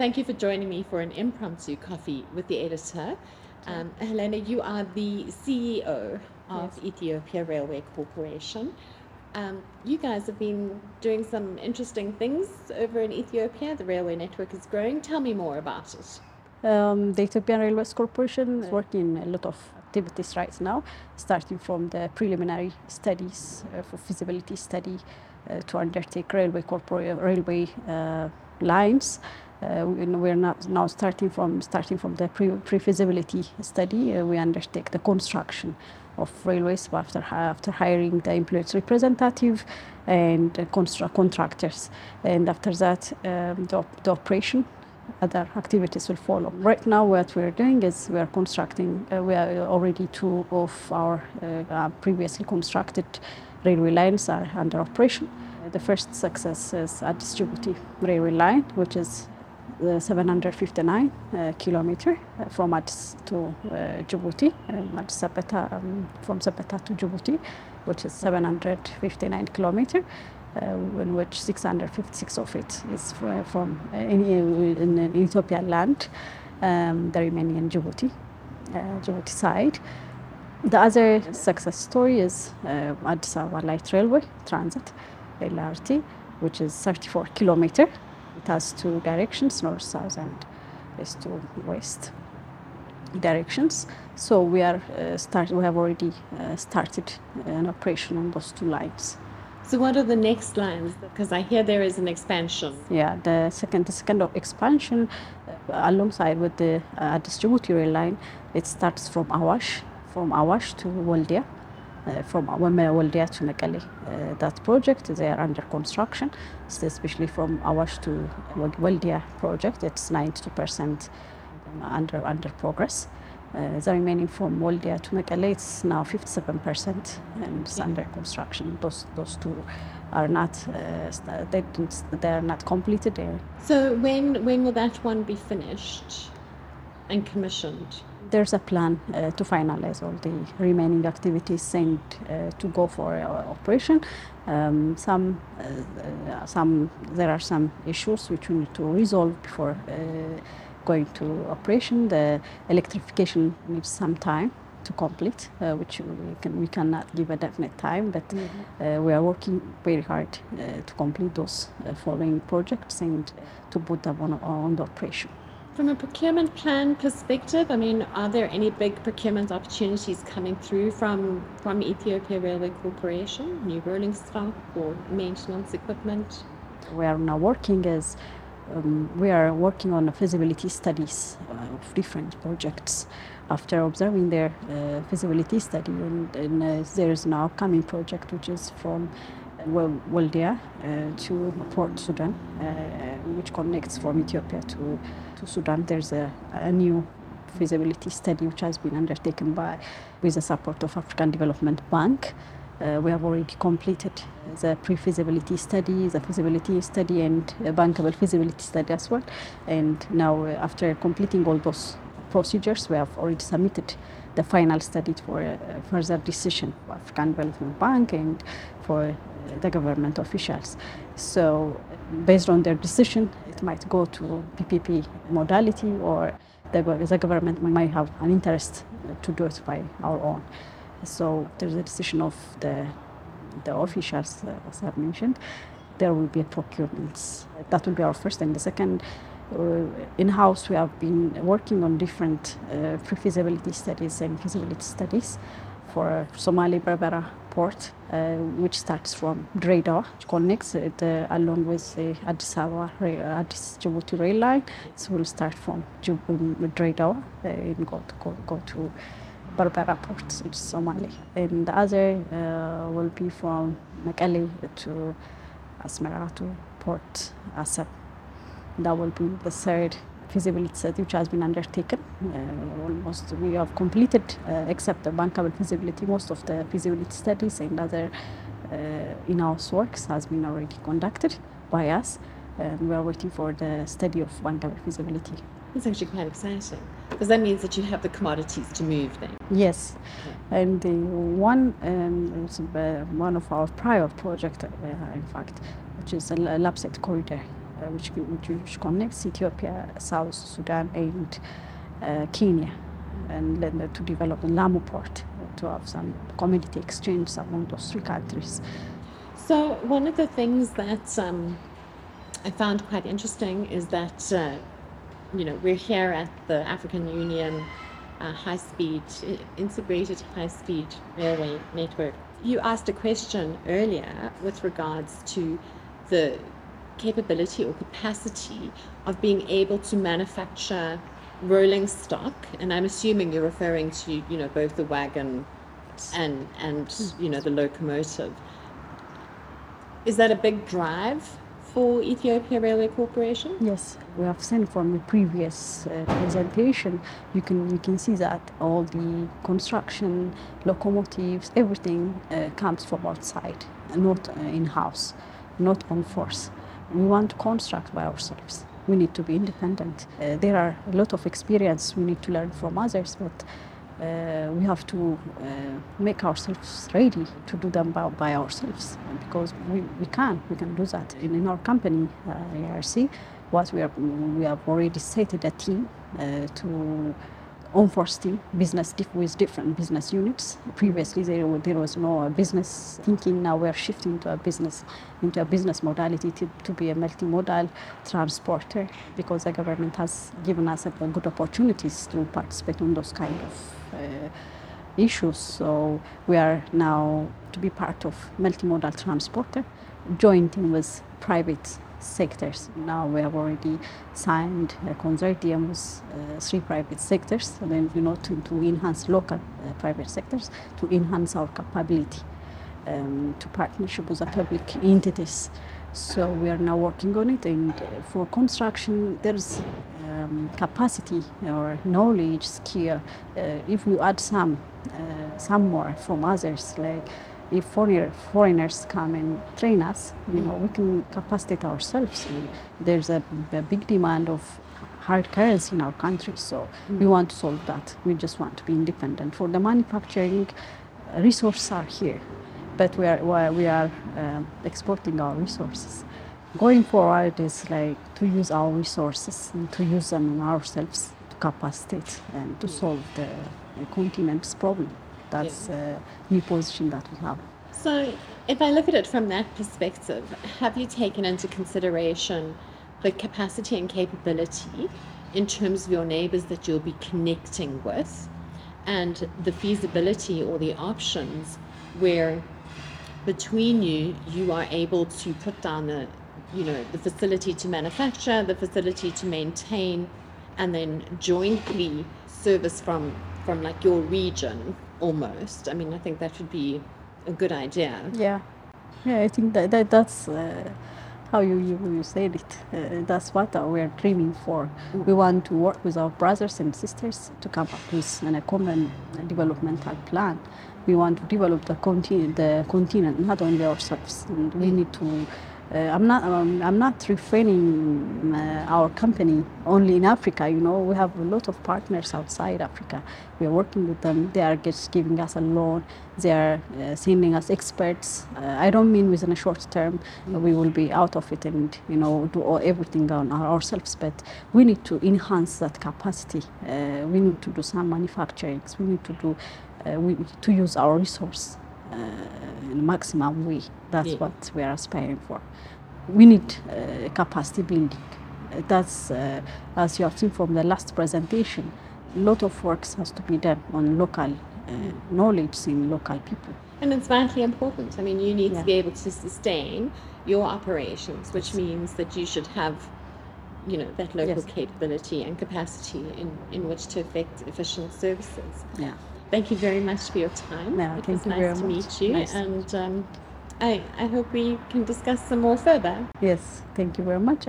Thank you for joining me for an impromptu coffee with the editor. Um, Hilina, you are the CEO of Yes. Ethiopia Railway Corporation. Um, you guys have been doing some interesting things over in Ethiopia. The railway network is growing. Tell me more about it. Um, the Ethiopian Railways Corporation is working a lot of activities right now, starting from the preliminary studies uh, for feasibility study uh, to undertake railway corpora- railway uh, lines. Uh, we- we're not now starting from starting from the pre- pre-feasibility study. Uh, we undertake the construction of railways after after hiring the employees representative and contractors, and after that um, the, op- the operation other activities will follow. Right now, what we're doing is we are constructing, uh, we are already two of our uh, uh, previously constructed railway lines are under operation. The first success is Addis Djibouti railway line, which is 759 uh, kilometer uh, from Addis to uh, Djibouti, um, Ababa, um, from Sebeta to Djibouti, which is 759 kilometer uh, in which 656 of it is from in, in, in Ethiopian land, um, the remaining in Djibouti, Djibouti side. The other success story is uh, Addis Ababa Light Railway Transit, LRT, which is 34 kilometer. It has two directions, north, south, and east to west directions. So we are uh, start. We have already uh, started an operation on those two lines. So, what are the next lines? Because I hear there is an expansion. Yeah, the second the second of expansion uh, alongside with the uh, line, it starts from Awash, from Awash to Waldia, uh, from Waldia to Mekelle. Uh, that project they are under construction, especially from Awash to Wal- Waldia project. It's 92% under under progress. Uh, the remaining from Waldia to Mekelle, it's now 57% and it's under construction. Those those two are not uh, they, they are not completed. They're So, when, when will that one be finished and commissioned? There's a plan uh, to finalize all the remaining activities and uh, to go for operation. Um, some, uh, uh, some, there are some issues which we need to resolve before uh, going to operation. The electrification needs some time to complete, uh, which we can we cannot give a definite time, but uh, we are working very hard uh, to complete those uh, following projects and to put them on, on the operation. From a procurement plan perspective, I mean, are there any big procurement opportunities coming through from, from Ethiopia Railway Corporation? New rolling stock or maintenance equipment? we are now working is um, we are working on feasibility studies uh, of different projects after observing their uh, feasibility study and, and uh, there is now upcoming project which is from Waldia uh, to Port Sudan uh, which connects from Ethiopia to, to Sudan there's a, a new feasibility study which has been undertaken by with the support of African Development Bank uh, we have already completed the pre-feasibility study, the feasibility study, and a bankable feasibility study as well. And now, uh, after completing all those procedures, we have already submitted the final study for uh, further decision of African Development Bank and for the government officials. So, based on their decision, it might go to PPP modality, or the, the government might have an interest to do it by our own. So there's a decision of the the officials, uh, as I've mentioned. There will be procurements. That will be our first. And the second, uh, in-house, we have been working on different uh, pre-feasibility studies and feasibility studies for Somali Berbera uh, which starts from Dire Dawa, connects it uh, along with the Addis Ababa, Addis Djibouti rail line. So we'll start from Dire Dawa uh, and go to, go, to Berbera port in Somalia. And the other uh, will be from Mekelle to Asmara to Port Asab. That will be the third feasibility study which has been undertaken. Uh, almost we have completed, uh, except the bankable feasibility, most of the feasibility studies and other uh, in-house works has been already conducted by us. And we are waiting for the study of bankable feasibility. It's actually quite exciting because that means that you have the commodities to move then. Yes, and the one um, uh, one of our prior project, uh, in fact, which is a l- LAPSSET corridor uh, which, which, which connects Ethiopia, South Sudan, and uh, Kenya, and then to develop in Lamu port to have some community exchange among those three countries. So one of the things that um, I found quite interesting is that uh, you know we're here at the African Union uh, high-speed integrated high-speed railway network. You asked a question earlier with regards to the capability or capacity of being able to manufacture rolling stock, and I'm assuming you're referring to you know both the wagon and and you know the locomotive. Is that a big drive for Ethiopia Railway Corporation? Yes, we have seen from the previous uh, presentation. You can you can see that all the construction, locomotives, everything uh, comes from outside, not uh, in house, not on force. We want to construct by ourselves. We need to be independent. Uh, there are a lot of experience we need to learn from others, but uh, we have to uh, make ourselves ready to do them by, by ourselves because we, we can we can do that in, in our company uh, ARC what we are we have already stated a team uh, to on-force team business diff- with different business units previously there, there was no business thinking now we're shifting to a business into a business modality to, to be a multimodal transporter because the government has given us a, good opportunities to participate in those kind of uh, issues. So we are now to be part of multimodal transporter, jointing with private sectors. Now we have already signed a consortium with uh, three private sectors, and then you know to, to enhance local uh, private sectors to enhance our capability um, to partnership with the public entities. So we are now working on it, and for construction, there's um, capacity or knowledge, skill. Uh, if we add some, uh, some more from others, like if foreigner, foreigners come and train us, you know, we can capacitate ourselves. There's a, a big demand of hard currency in our country, so mm. we want to solve that. We just want to be independent. For the manufacturing, resources are here, but we are we are uh, exporting our resources going forward is like to use our resources and to use them ourselves to capacitate and to solve the, the continent's problem. That's a new uh, position that we have. So, if I look at it from that perspective, have you taken into consideration the capacity and capability in terms of your neighbors that you'll be connecting with and the feasibility or the options where between you you are able to put down the you know, the facility to manufacture, the facility to maintain, and then jointly service from from like your region almost. I mean, I think that would be a good idea. Yeah, yeah, I think that, that that's. Uh, how you, you, you said it. Uh, that's what uh, we're dreaming for. Mm. We want to work with our brothers and sisters to come up with a common developmental plan. We want to develop the continent, the continent, not only ourselves. And we need to I'm not um, I'm not referring uh, our company only in Africa. You know, we have a lot of partners outside Africa. We are working with them. They are just giving us a loan. They are uh, sending us experts. Uh, I don't mean within a short term we will be out of it and you know do all, everything on ourselves. But we need to enhance that capacity. Uh, we need to do some manufacturing. We need to do uh, we to use our resource in maximum way. That's yeah. what we are aspiring for. We need uh, capacity building. That's, uh, as you have seen from the last presentation, a lot of work has to be done on local uh, knowledge in local people. And it's vitally important. I mean, you need yeah. to be able to sustain your operations, which means that you should have, you know, that local yes. capability and capacity in, in which to effect efficient services. Yeah. Thank you very much for your time. No, it was nice to much. meet you, Nice. and um, I, I hope we can discuss some more further. Yes, thank you very much.